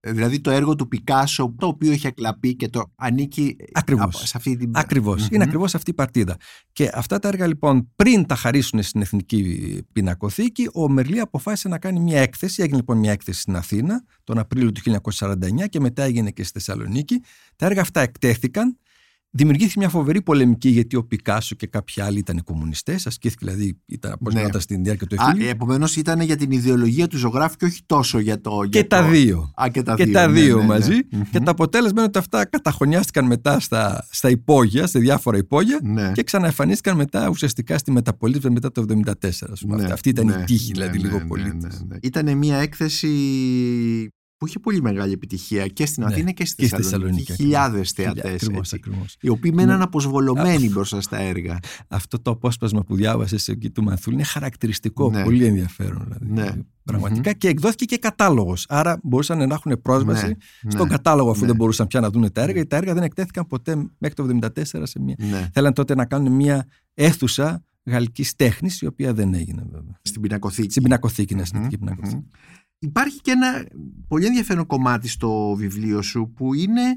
Δηλαδή το έργο του Πικάσο, το οποίο έχει ακλαπεί και το ανήκει ακριβώς. σε αυτή την... Ακριβώς. Είναι ακριβώς αυτή η παρτίδα. Και αυτά τα έργα λοιπόν πριν τα χαρίσουν στην Εθνική Πινακοθήκη, ο Μερλή αποφάσισε να κάνει μια έκθεση. Έγινε λοιπόν μια έκθεση στην Αθήνα τον Απρίλιο του 1949 και μετά έγινε και στη Θεσσαλονίκη. Τα έργα αυτά εκτέθηκαν Δημιουργήθηκε μια φοβερή πολεμική γιατί ο Πικάσο και κάποιοι άλλοι ήταν κομμουνιστές. Ασκήθηκε δηλαδή, ήταν αποσπασμένα ναι. στην διάρκεια του εφήλιου. Επομένως ήταν για την ιδεολογία του ζωγράφου και όχι τόσο για το. Για και, το... Τα δύο. Α, και τα και δύο. Τα ναι, δύο ναι, ναι, μαζί. Και το αποτέλεσμα είναι ότι αυτά καταχωνιάστηκαν μετά στα, στα υπόγεια, σε διάφορα υπόγεια Ναι. και ξαναεμφανίστηκαν μετά ουσιαστικά στη μεταπολίτευση μετά το 1974. Ναι, Αυτή ήταν ναι, η τύχη, ναι, δηλαδή, ναι, λίγο ναι, πολύ. ναι, ναι. Ήταν μια έκθεση που είχε πολύ μεγάλη επιτυχία και στην Ναι, Αθήνα και στη και στη Θεσσαλονίκη. Θεσσαλονίκη, Χιλιάδες Χιλιά- θεατές. ακριβώς, ακριβώς. Οι οποίοι μέναν Ναι. αποσβολωμένοι μπροστά στα έργα. Αυτό το απόσπασμα που διάβασες εκεί του Μανθούλη είναι χαρακτηριστικό, Ναι. πολύ ενδιαφέρον. Δηλαδή, Ναι. Πραγματικά και εκδόθηκε και κατάλογος. Άρα μπορούσαν να έχουν πρόσβαση Ναι, στον ναι, κατάλογο αφού ναι. δεν μπορούσαν πια να δουν τα έργα. Γιατί τα έργα δεν εκτέθηκαν ποτέ μέχρι το 1974 σε μια. Ναι. Θέλαν τότε να κάνουν μια αίθουσα γαλλικής τέχνης, η οποία δεν έγινε βέβαια. Στην πινακοθήκη. Στην πινακοθήκη, ναι, Μμμ, στην Εθνική πινακοθήκη. μμμ. Υπάρχει και ένα πολύ ενδιαφέρον κομμάτι στο βιβλίο σου που είναι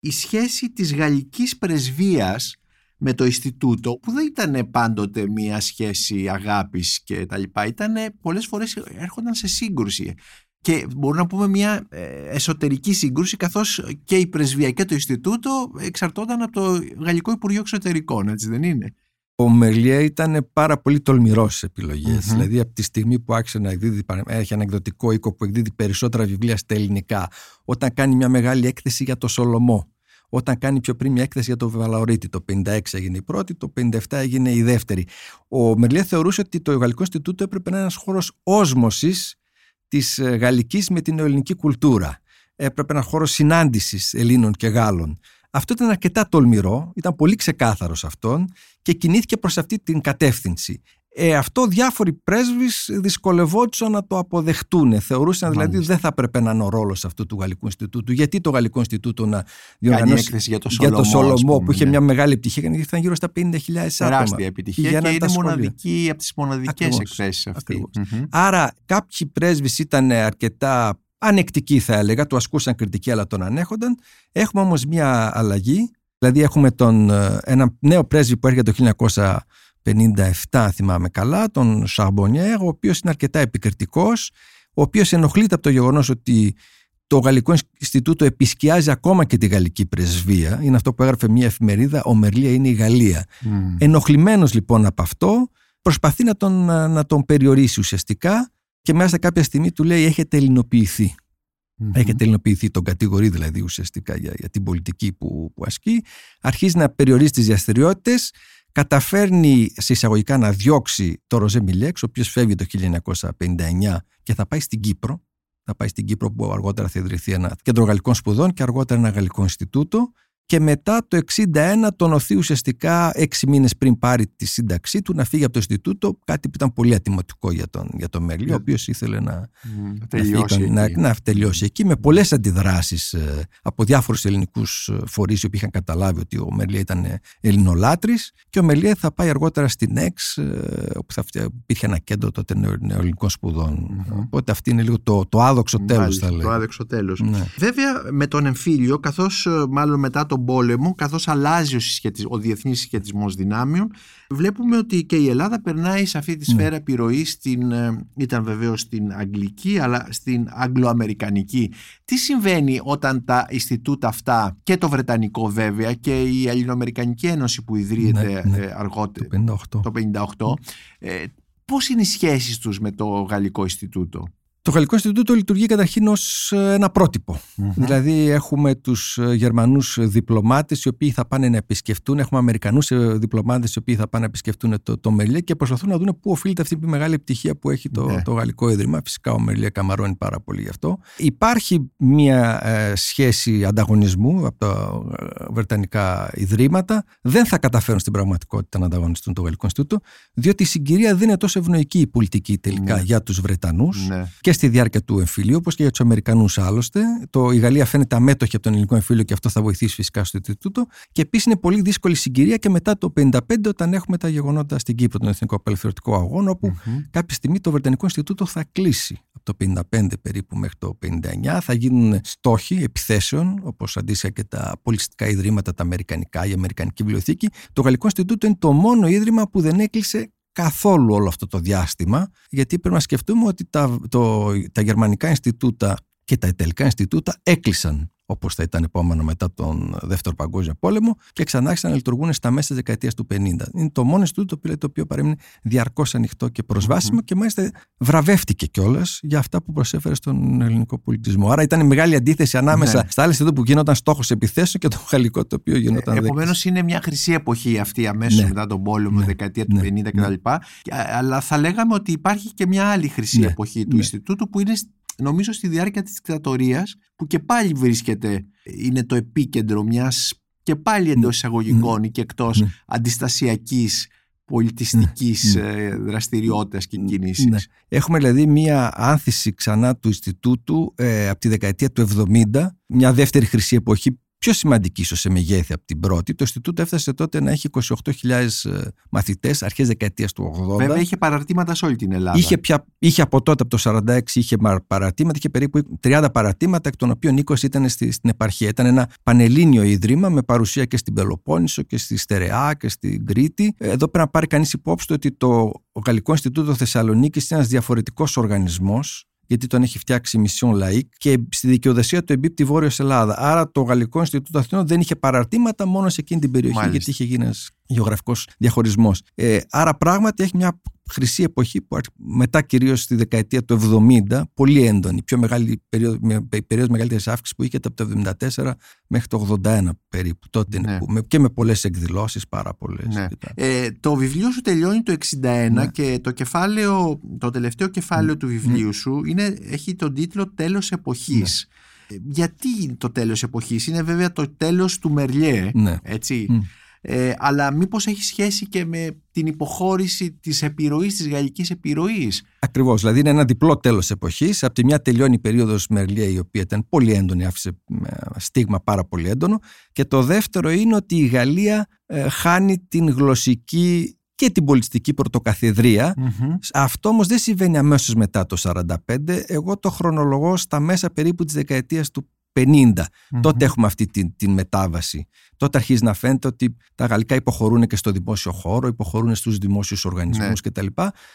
η σχέση της γαλλικής πρεσβείας με το Ινστιτούτο που δεν ήταν πάντοτε μια σχέση αγάπης και τα λοιπά. Ήταν πολλές φορές έρχονταν σε σύγκρουση. Και μπορούμε να πούμε μια ε, εσωτερική σύγκρουση καθώς και η πρεσβεία και το Ινστιτούτο εξαρτώνταν από το Γαλλικό Υπουργείο Εξωτερικών, έτσι δεν είναι; Ο Μερλιέ ήταν πάρα πολύ τολμηρός στις επιλογές. Μμμ. Δηλαδή, από τη στιγμή που άρχισε να εκδίδει, έχει ένα εκδοτικό οίκο που εκδίδει περισσότερα βιβλία στα ελληνικά, όταν κάνει μια μεγάλη έκθεση για το Σολομό, όταν κάνει πιο πριν μια έκθεση για το Βαλαωρίτη, το 56 έγινε η πρώτη, το 57 έγινε η δεύτερη. Ο Μερλιέ θεωρούσε ότι το Γαλλικό Ινστιτούτο έπρεπε να είναι ένας χώρος όσμωσης της γαλλικής με την ελληνική κουλτούρα. Έπρεπε ένας χώρος συνάντησης Ελλήνων και Γάλλων. Αυτό ήταν αρκετά τολμηρό, ήταν πολύ ξεκάθαρος σε αυτόν και κινήθηκε προς αυτή την κατεύθυνση. Ε, αυτό διάφοροι πρέσβεις δυσκολευόντουσαν να το αποδεχτούν. Θεωρούσαν δηλαδή Μάλιστα. δεν θα έπρεπε να είναι ο ρόλος αυτού του Γαλλικού Ινστιτούτου. Γιατί το Γαλλικό Ινστιτούτο να Κάνει διοργανώσει έκθεση για το για Σολομό, το Σολομό ας πούμε, που είχε ναι. μια μεγάλη επιτυχία, γιατί ήταν γύρω στα 50.000 άτομα. τεράστια επιτυχία Πηγαίναν και τα είναι σχολεία. μοναδική από τις μοναδικές Ακριβώς, εκθέσεις αυτής. ακριβώς. Μμμ. Άρα κάποιοι πρέσβεις ήταν αρκετά ανεκτικοί θα έλεγα, του ασκούσαν κριτική αλλά τον ανέχονταν. Έχουμε όμως μια αλλαγή, δηλαδή έχουμε τον, ε, ένα νέο πρέσβη που έρχεται το 1957 θυμάμαι καλά, τον Σαρμπονιέρ, ο οποίος είναι αρκετά επικριτικός, ο οποίος ενοχλείται από το γεγονός ότι το Γαλλικό Ινστιτούτο επισκιάζει ακόμα και τη γαλλική πρεσβεία. Είναι αυτό που έγραφε μια εφημερίδα, ο Μερλία είναι η Γαλλία. Μμ. Ενοχλημένος λοιπόν από αυτό, προσπαθεί να τον, να τον περιορίσει ουσιαστικά και μέσα κάποια στιγμή του λέει έχετε ελληνοποιηθεί. Μμμ. Έχετε ελληνοποιηθεί, τον κατηγορεί δηλαδή ουσιαστικά για, για την πολιτική που, που ασκεί. Αρχίζει να περιορίζει τις δραστηριότητε, καταφέρνει σε εισαγωγικά να διώξει το Ροζέ Μιλέξ, ο οποίος φεύγει το 1959 και θα πάει στην Κύπρο. Θα πάει στην Κύπρο που αργότερα θα ιδρυθεί ένα κέντρο γαλλικών σπουδών και αργότερα ένα γαλλικό Ινστιτούτο. Και μετά το 1961 τον οθεί ουσιαστικά έξι μήνες πριν πάρει τη σύνταξή του να φύγει από το Ινστιτούτο, κάτι που ήταν πολύ ατιμωτικό για τον, για τον Μέρλι, ο Για- οποίος ήθελε να, Μμ. να, Τελειώσει φύγει, να, εκεί. να τελειώσει εκεί με πολλές αντιδράσεις ε, από διάφορους ελληνικούς ε, φορείς οι οποίοι είχαν καταλάβει ότι ο Μελιέ ήταν ε, ελληνολάτρης και ο Μελιέ θα πάει αργότερα στην ΕΞ ε, όπου θα φτια- υπήρχε ένα κέντρο τότε νεο- νεοελληνικών σπουδών. Μμμ. Οπότε αυτή είναι λίγο το, το άδοξο τέλος Μάλιστα, θα Το λέγαμε. άδεξο τέλος. Ναι. Βέβαια με τον εμφύλιο, καθώς ε, μάλλον μετά τον πόλεμο, καθώς αλλάζει ο, συσχετισ- ο διεθνής συσχετισμός δυνάμεων, βλέπουμε ότι και η Ελλάδα περνάει σε αυτή τη Ναι. σφαίρα επιρροή στην, ε, ήταν βεβαίως στην αγγλική, αλλά στην αγγλοαμερικανική. Τι συμβαίνει όταν τα Ινστιτούτα αυτά και το Βρετανικό βέβαια και η Ελληνοαμερικανική Ένωση που ιδρύεται Ναι, ναι. ε, αργότερα, Το 58. το 58, ε, πώς είναι οι σχέσεις τους με το Γαλλικό Ινστιτούτο; Το Γαλλικό Ινστιτούτο λειτουργεί καταρχήν ως ε, ένα πρότυπο. Δηλαδή έχουμε τους ε, Γερμανούς διπλωμάτες οι οποίοι θα πάνε να επισκεφτούν, έχουμε Αμερικανούς ε, διπλωμάτες οι οποίοι θα πάνε να επισκεφτούν το, το Μελιέ και προσπαθούν να δουν πού οφείλεται αυτή η μεγάλη επιτυχία που έχει το, Ναι. το Γαλλικό Ίδρυμα. Φυσικά ο Μελιέ καμαρώνει πάρα πολύ γι' αυτό. Υπάρχει μια ε, σχέση ανταγωνισμού από τα ε, Βρετανικά Ιδρύματα. Δεν θα καταφέρουν στην πραγματικότητα να ανταγωνιστούν το Γαλλικό Ινστιτούτο, διότι η συγκυρία δεν είναι τόσο ευνοϊκή η πολιτική τελικά Ναι. για τους Βρετανούς Ναι. και στη διάρκεια του εμφυλίου, όπως και για τους Αμερικανούς άλλωστε. Το, η Γαλλία φαίνεται αμέτωχη από τον ελληνικό εμφύλιο και αυτό θα βοηθήσει φυσικά στο Ινστιτούτο. Και επίσης είναι πολύ δύσκολη συγκυρία και μετά το 1955, όταν έχουμε τα γεγονότα στην Κύπρο, τον Εθνικό Απελευθερωτικό Αγώνα, όπου Μμμ. κάποια στιγμή το Βρετανικό Ινστιτούτο θα κλείσει. Από το 55 περίπου μέχρι το 59 θα γίνουν στόχοι επιθέσεων, όπως αντίστοιχα και τα πολιτιστικά ιδρύματα, τα αμερικανικά, η Αμερικανική Βιβλιοθήκη. Το Γαλλικό Ινστιτούτο είναι το μόνο ίδρυμα που δεν έκλεισε καθόλου όλο αυτό το διάστημα, γιατί πρέπει να σκεφτούμε ότι τα, το, τα γερμανικά Ινστιτούτα και τα ιταλικά Ινστιτούτα έκλεισαν όπως θα ήταν επόμενο μετά τον Δεύτερο Παγκόσμιο Πόλεμο, και ξανά άρχισαν να λειτουργούν στα μέσα της δεκαετίας του 50. Είναι το μόνο Ινστιτούτο το οποίο, το οποίο παρέμεινε διαρκώς ανοιχτό και προσβάσιμο και μάλιστα βραβεύτηκε κιόλας για αυτά που προσέφερε στον ελληνικό πολιτισμό. Άρα ήταν μεγάλη αντίθεση ανάμεσα ναι. στα άλλα Ινστιτούτα που γίνονταν στόχος επιθέσεων και το γαλλικό το οποίο γινόταν. Ε, Επομένως είναι μια χρυσή εποχή αυτή αμέσως ναι. μετά τον πόλεμο, ναι. δεκαετία του 50 κτλ. Ναι. Αλλά θα λέγαμε ότι υπάρχει και μια άλλη χρυσή ναι. εποχή του Ινστιτούτου που είναι νομίζω στη διάρκεια της δικτατορίας που και πάλι βρίσκεται, είναι το επίκεντρο μιας και πάλι εντός εισαγωγικών ή και εκτός αντιστασιακής πολιτιστικής ναι. δραστηριότητας και κινήσεις. Ναι. Έχουμε δηλαδή μία άνθηση ξανά του Ινστιτούτου ε, από τη δεκαετία του 70, μια δεύτερη χρυσή εποχή πιο σημαντική ίσως σε μεγέθη από την πρώτη. Το Ινστιτούτο έφτασε τότε να έχει 28.000 μαθητές, αρχές δεκαετίας του 80. Βέβαια είχε παραρτήματα σε όλη την Ελλάδα. Είχε, πια, είχε από τότε, από το 46, είχε παραρτήματα, είχε περίπου 30 παραρτήματα, εκ των οποίων 20 ήταν στη, στην επαρχία. Ήταν ένα πανελλήνιο ίδρυμα με παρουσία και στην Πελοπόννησο και στη Στερεά και στην Κρήτη. Εδώ πρέπει να πάρει κανείς υπόψη το ότι το Γαλλικό Ινστιτούτο Θεσσαλονίκης είναι ένας διαφορετικός οργανισμός γιατί τον έχει φτιάξει η Μισιόν Λαϊκ και στη δικαιοδοσία του εμπίπτει Βόρειος Ελλάδα. Άρα το Γαλλικό Ινστιτούτο Αθηνών δεν είχε παραρτήματα μόνο σε εκείνη την περιοχή, Μάλιστα. γιατί είχε γίνει ένας γεωγραφικός διαχωρισμός. Ε, άρα πράγματι έχει μια χρυσή εποχή που μετά κυρίως στη δεκαετία του 70, πολύ έντονη, πιο μεγάλη περίοδο, περίοδος μεγαλύτερης αύξησης που είχε από το 74 μέχρι το 81 περίπου. Τότε ναι. και με πολλές εκδηλώσεις, πάρα πολλές. Ναι. Ε, το βιβλίο σου τελειώνει το 61 ναι. και το, κεφάλαιο, το τελευταίο κεφάλαιο του βιβλίου σου είναι, έχει τον τίτλο Τέλος εποχής. Ε, γιατί το τέλος εποχής; Είναι βέβαια το τέλος του Μερλιέ, έτσι. Ε, αλλά μήπως έχει σχέση και με την υποχώρηση της επιρροής, της γαλλικής επιρροής. Ακριβώς, δηλαδή είναι ένα διπλό τέλος εποχής. Από τη μια τελειώνει η περίοδος Μερλιέ η οποία ήταν πολύ έντονη, άφησε στίγμα πάρα πολύ έντονο και το δεύτερο είναι ότι η Γαλλία ε, χάνει την γλωσσική και την πολιτιστική Αυτό όμως δεν συμβαίνει αμέσως μετά το 1945. Εγώ το χρονολογώ στα μέσα περίπου της δεκαετίας του 50. Τότε έχουμε αυτή την, την μετάβαση. Τότε αρχίζει να φαίνεται ότι τα γαλλικά υποχωρούν και στο δημόσιο χώρο, υποχωρούν στους δημόσιους οργανισμούς ναι. κτλ.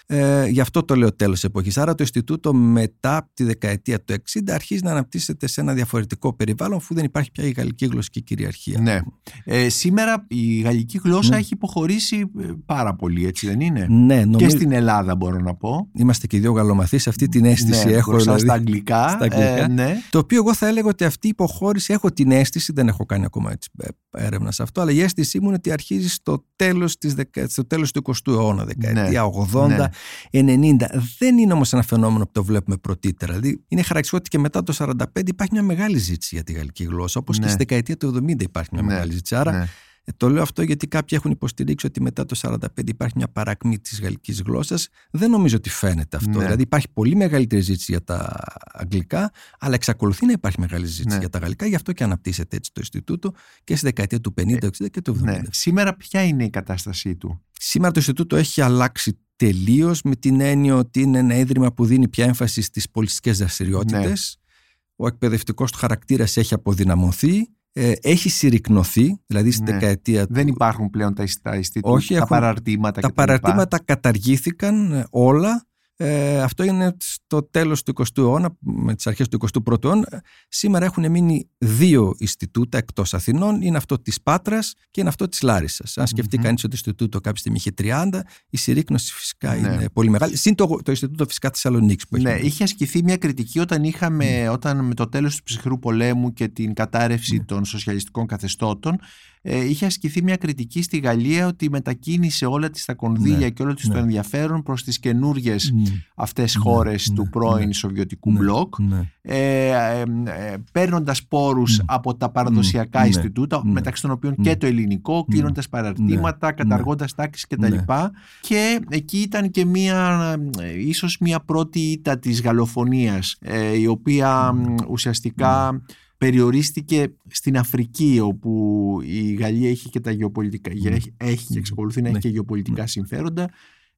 Ε, γι' αυτό το λέω τέλος εποχής. Άρα το Ινστιτούτο μετά τη δεκαετία του 60 αρχίζει να αναπτύσσεται σε ένα διαφορετικό περιβάλλον αφού δεν υπάρχει πια η γαλλική γλωσσική κυριαρχία. Ναι. Ε, σήμερα η γαλλική γλώσσα ναι. έχει υποχωρήσει ε, πάρα πολύ, έτσι δεν είναι; Ναι, νομίζω... Και στην Ελλάδα μπορώ να πω. Είμαστε και δύο γαλλομαθείς, αυτή την αίσθηση ναι, έχω. Δηλαδή, στα αγγλικά. Στα αγγλικά. Ε, ναι. Το οποίο εγώ θα έλεγα ότι αυτή η υποχώρηση έχω την αίσθηση, δεν έχω κάνει ακόμα έτσι ε, έρευνα σε αυτό, αλλά η αίσθησή μου είναι ότι αρχίζει στο τέλος, της, στο τέλος του 20ου αιώνα, δεκαετία ναι, 80, ναι. 90. Δεν είναι όμως ένα φαινόμενο που το βλέπουμε πρωτήτερα. Δηλαδή είναι χαρακτηριστικό ότι και μετά το 45 υπάρχει μια μεγάλη ζήτηση για τη γαλλική γλώσσα, όπως ναι. και στη δεκαετία του 70 υπάρχει μια ναι, μεγάλη ζήτηση. Άρα ναι. Ε, το λέω αυτό γιατί κάποιοι έχουν υποστηρίξει ότι μετά το 1945 υπάρχει μια παρακμή της γαλλικής γλώσσας. Δεν νομίζω ότι φαίνεται αυτό. Ναι. Δηλαδή υπάρχει πολύ μεγαλύτερη ζήτηση για τα αγγλικά, αλλά εξακολουθεί να υπάρχει μεγάλη ζήτηση ναι. για τα γαλλικά. Γι' αυτό και αναπτύσσεται έτσι το Ινστιτούτο και στη δεκαετία του 50, 60 ε, και του 70. Ναι. Σήμερα ποια είναι η κατάστασή του; Σήμερα το Ινστιτούτο έχει αλλάξει τελείως με την έννοια ότι είναι ένα ίδρυμα που δίνει πια έμφαση στις πολιτιστικές δραστηριότητες. Ναι. Ο εκπαιδευτικός του χαρακτήρας έχει αποδυναμωθεί ε, έχει συρρυκνωθεί, δηλαδή στην ναι. δεκαετία Δεν υπάρχουν πλέον τα, τα, τα παραρτήματα. Τα παραρτήματα καταργήθηκαν ε, όλα ε, αυτό είναι στο τέλος του 20ου αιώνα, με τις αρχές του 21ου αιώνα. Σήμερα έχουν μείνει δύο Ινστιτούτα εκτός Αθηνών. Είναι αυτό της Πάτρας και είναι αυτό της Λάρισας. Αν σκεφτεί mm-hmm. κανείς ότι το Ινστιτούτο κάποια στιγμή είχε 30, η συρρήκνωση φυσικά ναι. είναι πολύ μεγάλη. Συν το, το Ινστιτούτο φυσικά Θεσσαλονίκης που έχει. Ναι, είχε ασκηθεί μια κριτική όταν είχαμε, όταν με το τέλος του ψυχρού πολέμου και την κατάρρευση ναι. των σοσιαλιστικών καθεστώτων, ε, είχε ασκηθεί μια κριτική στη Γαλλία ότι μετακίνησε όλα της τα κονδύλια ναι, και όλο της ναι. το ενδιαφέρον προς τις καινούριε ναι, αυτές ναι, χώρες του πρώην Σοβιετικού μπλοκ ε, ε, ε, παίρνοντας πόρους από τα παραδοσιακά Ινστιτούτα μεταξύ των οποίων και το ελληνικό κλείνοντας παραρτήματα, καταργώντας τάξεις κτλ. Και εκεί ήταν και μια ίσως μια πρώτη ήττα της γαλλοφωνίας η οποία ουσιαστικά περιορίστηκε στην Αφρική όπου η Γαλλία έχει και τα γεωπολιτικά ναι. έχει, έχει και εξακολουθεί να έχει ναι. και γεωπολιτικά ναι. συμφέροντα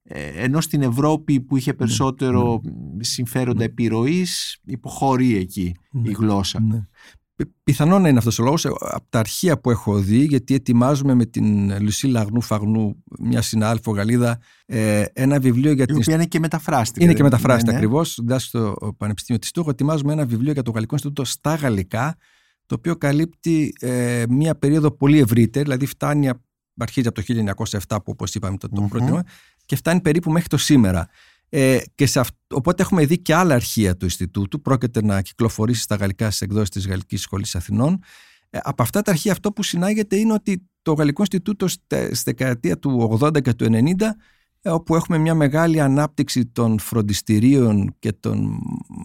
ε, ενώ στην Ευρώπη που είχε περισσότερο συμφέροντα επιρροής υποχωρεί εκεί η γλώσσα. Πιθανόν να είναι αυτός ο λόγος ε, από τα αρχεία που έχω δει, γιατί ετοιμάζουμε με την Λουσί Λαγνού Φαγνού, μια συνάδελφο Γαλλίδα, ε, ένα βιβλίο για την. Η οποία είναι και μεταφράστη. Είναι και μεταφράστη ναι, ναι. ακριβώς. Διδάσκει στο Πανεπιστήμιο της Τούχου. Ετοιμάζουμε ένα βιβλίο για το Γαλλικό Ινστιτούτο στα γαλλικά, το οποίο καλύπτει ε, μια περίοδο πολύ ευρύτερη, δηλαδή φτάνει, αρχίζει από το 1907 που όπως είπαμε το, το mm και φτάνει περίπου μέχρι το σήμερα. Ε, και σε οπότε έχουμε δει και άλλα αρχεία του Ινστιτούτου. Πρόκειται να κυκλοφορήσει στα γαλλικά στις εκδόσεις της Γαλλικής Σχολής Αθηνών. Ε, από αυτά τα αρχεία, αυτό που συνάγεται είναι ότι το Γαλλικό Ινστιτούτο στη δεκαετία του 80 και του 90 ε, όπου έχουμε μια μεγάλη ανάπτυξη των φροντιστηρίων και των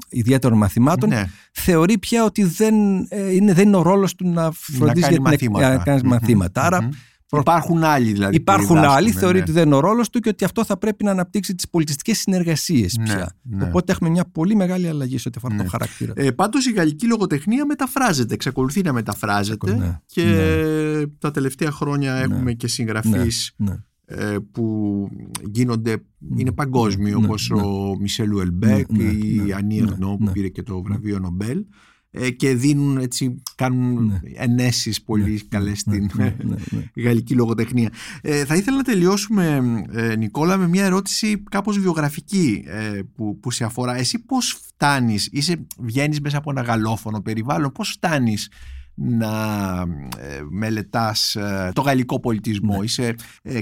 ιδιαίτερων μαθημάτων, ναι. θεωρεί πια ότι δεν, ε, είναι, δεν είναι ο ρόλος του να φροντίζει για μαθήματα. να κάνει μαθήματα. Άρα Υπάρχουν άλλοι δηλαδή. Υπάρχουν άλλοι, θεωρεί ναι. ότι δεν είναι ο ρόλος του και ότι αυτό θα πρέπει να αναπτύξει τις πολιτιστικές συνεργασίες ναι, πια. Ναι. Οπότε έχουμε μια πολύ μεγάλη αλλαγή σε ό,τι αφορά ναι. τον χαρακτήρα. Ε, Πάντως η γαλλική λογοτεχνία μεταφράζεται, εξακολουθεί να μεταφράζεται ναι, και τα τελευταία χρόνια έχουμε και συγγραφείς ε, που γίνονται, είναι παγκόσμιοι όπως ο Μισέλ Ουελμπέκ ή η Ανή Ερνό που πήρε και το βραβείο Νομπέλ ε, και δίνουν έτσι, κάνουν ναι. ενέσεις πολύ ναι, καλές ναι, στην γαλλική λογοτεχνία. Ε, θα ήθελα να τελειώσουμε ε, Νικόλα με μια ερώτηση κάπως βιογραφική ε, που, που σε αφορά. Εσύ πώς φτάνεις, είσαι, βγαίνεις μέσα από ένα γαλλόφωνο περιβάλλον, πώς φτάνεις να ε, μελετάς το γαλλικό πολιτισμό; Είσαι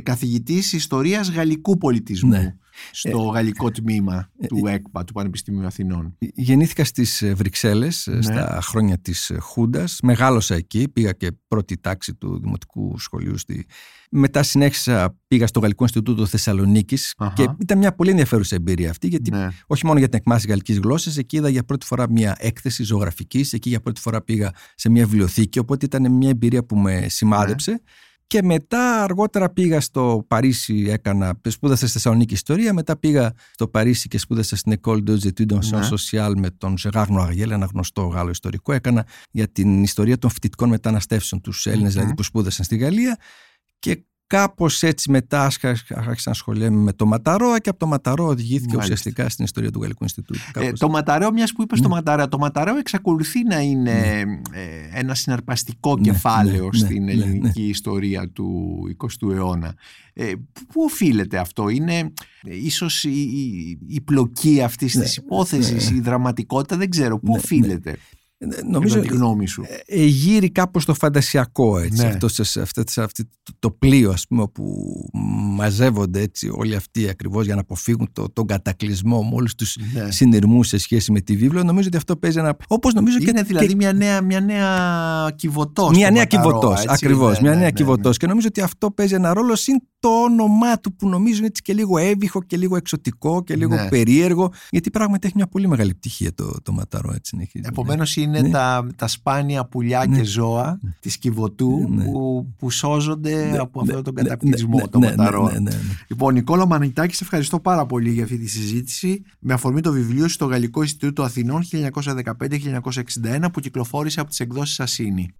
καθηγητής ιστορίας γαλλικού πολιτισμού στο ε, γαλλικό τμήμα ε, του ΕΚΠΑ, του Πανεπιστημίου Αθηνών. Γεννήθηκα στις ε, Βρυξέλλες ναι. στα χρόνια της Χούντας. Μεγάλωσα εκεί, πήγα και πρώτη τάξη του Δημοτικού Σχολείου. Στη... Μετά συνέχισα, πήγα στο Γαλλικό Ινστιτούτο Θεσσαλονίκης και ήταν μια πολύ ενδιαφέρουσα εμπειρία αυτή, γιατί ναι. όχι μόνο για την εκμάθηση γαλλικής γλώσσας, εκεί είδα για πρώτη φορά μια έκθεση ζωγραφικής, εκεί για πρώτη φορά πήγα σε μια βιβλιοθήκη, οπότε ήταν μια εμπειρία που με σημάδεψε. Ναι. Και μετά αργότερα πήγα στο Παρίσι, έκανα, σπούδασα στη Θεσσαλονίκη ιστορία, μετά πήγα στο Παρίσι και σπούδασα στην École des Études en Sciences Sociales με τον Gérard Noiriel, ένα γνωστό Γάλλο ιστορικό. Έκανα για την ιστορία των φοιτητικών μεταναστεύσεων, τους Έλληνες δηλαδή που σπούδασαν στη Γαλλία. Και Κάπως έτσι μετά άρχισα να ασχολιέμαι με το Ματαρό και από το Ματαρό οδηγήθηκε Μάλιστα. ουσιαστικά στην ιστορία του Γαλλικού Ινστιτούτου. Ε, το Ματαρό, μιας που είπες ναι. το Ματαρό, το Ματαρό εξακολουθεί να είναι ναι. ε, ένα συναρπαστικό ναι, κεφάλαιο ναι, στην ναι, ελληνική ιστορία του 20ου αιώνα. Ε, πού οφείλεται αυτό, είναι ε, ίσως η, η, η πλοκή αυτής της υπόθεσης, η δραματικότητα, δεν ξέρω, πού οφείλεται; Ε, νομίζω τη γνώμη σου. Ε, ε, γύρει κάπως το φαντασιακό έτσι, ναι. αυτός, σε, αυτό, σε αυτό το πλοίο ας πούμε που μαζεύονται έτσι όλοι αυτοί ακριβώς για να αποφύγουν το, τον κατακλυσμό με όλους τους ναι. συνειρμούς σε σχέση με τη βίβλο νομίζω ότι αυτό παίζει ένα όπως νομίζω είναι και, δηλαδή μια νέα, μια νέα κυβωτός μια νέα κυβωτός ακριβώς ναι, μια ναι, νέα ναι, κυβωτός και νομίζω ότι αυτό παίζει ένα ρόλο συν το όνομά του που νομίζω είναι έτσι και λίγο έβυχο και λίγο εξωτικό και λίγο περίεργο γιατί πράγματι έχει μια πολύ μεγάλη πτυχία το, το ματαρό έτσι. Επομένως είναι ναι. τα, τα σπάνια πουλιά ναι. και ζώα ναι. της Κιβωτού ναι. που, που σώζονται από αυτόν τον καταπληκτισμό το ματαρό. Λοιπόν, Νικόλα Μανιτάκη, σε ευχαριστώ πάρα πολύ για αυτή τη συζήτηση με αφορμή το βιβλίο στο Γαλλικό Ινστιτούτο Αθηνών 1915-1961 που κυκλοφόρησε από τις εκδόσεις Ασίνη.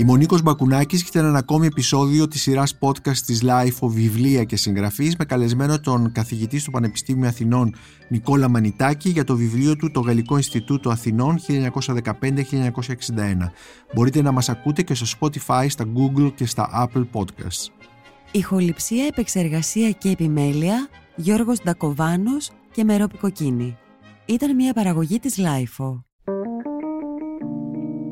Είμαι ο Νίκο Μπακουνάκης και ήταν ένα ακόμη επεισόδιο της σειράς podcast της LIFO Βιβλία και Συγγραφής με καλεσμένο τον καθηγητή στο Πανεπιστήμιο Αθηνών Νικόλα Μανιτάκη για το βιβλίο του Το Γαλλικό Ινστιτούτο Αθηνών 1915-1961. Μπορείτε να μας ακούτε και στο Spotify, στα Google και στα Apple Podcasts. Ηχοληψία, επεξεργασία και επιμέλεια Γιώργος Ντακοβάνος και Μερόπη Κοκκίνη. Ήταν μια παραγωγή της LIFO.